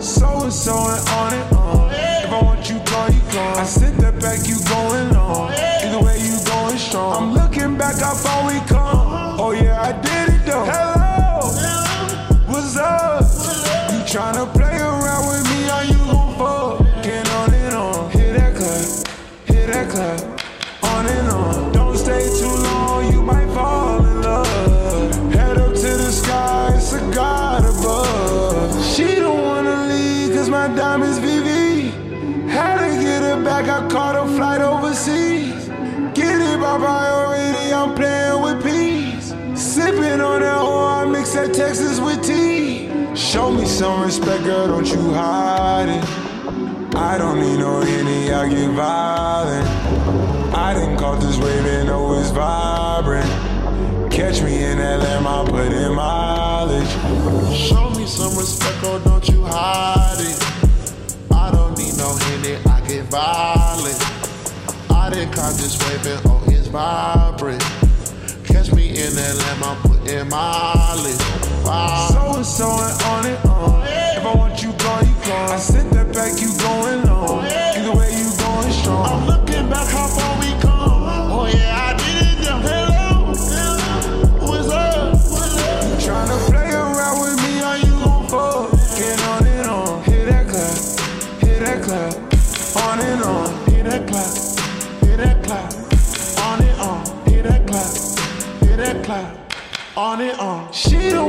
So and so and on it on. If I want you gone, you gone. I sit that back, you going on. Either way, you going strong. I'm looking back, how far we come. Oh yeah, I did it though. Hello, what's up? You tryna play around with me? Are you gon' fuck? Get on and on. Hit that clap, hit that clap. My diamonds VV. Had to get her back, I caught a flight overseas. Get it by priority, I'm playing with peace. Sipping on that oil, I mix that Texas with tea. Show me some respect, girl, don't you hide it. I don't need no Henny, I get violent. I didn't caught this wave and know it's vibrant. Catch me in lamb, I put in mileage. Show me some respect, oh, don't no Henny, I get violent. I didn't caught this wave and oh, it's vibrant. Catch me in that lamb, I'm putting mileage. Wow. So and so and clap. On and on. Hit that clap, hit that clap, on it on. Hit that clap, hit that clap, on it on. She don't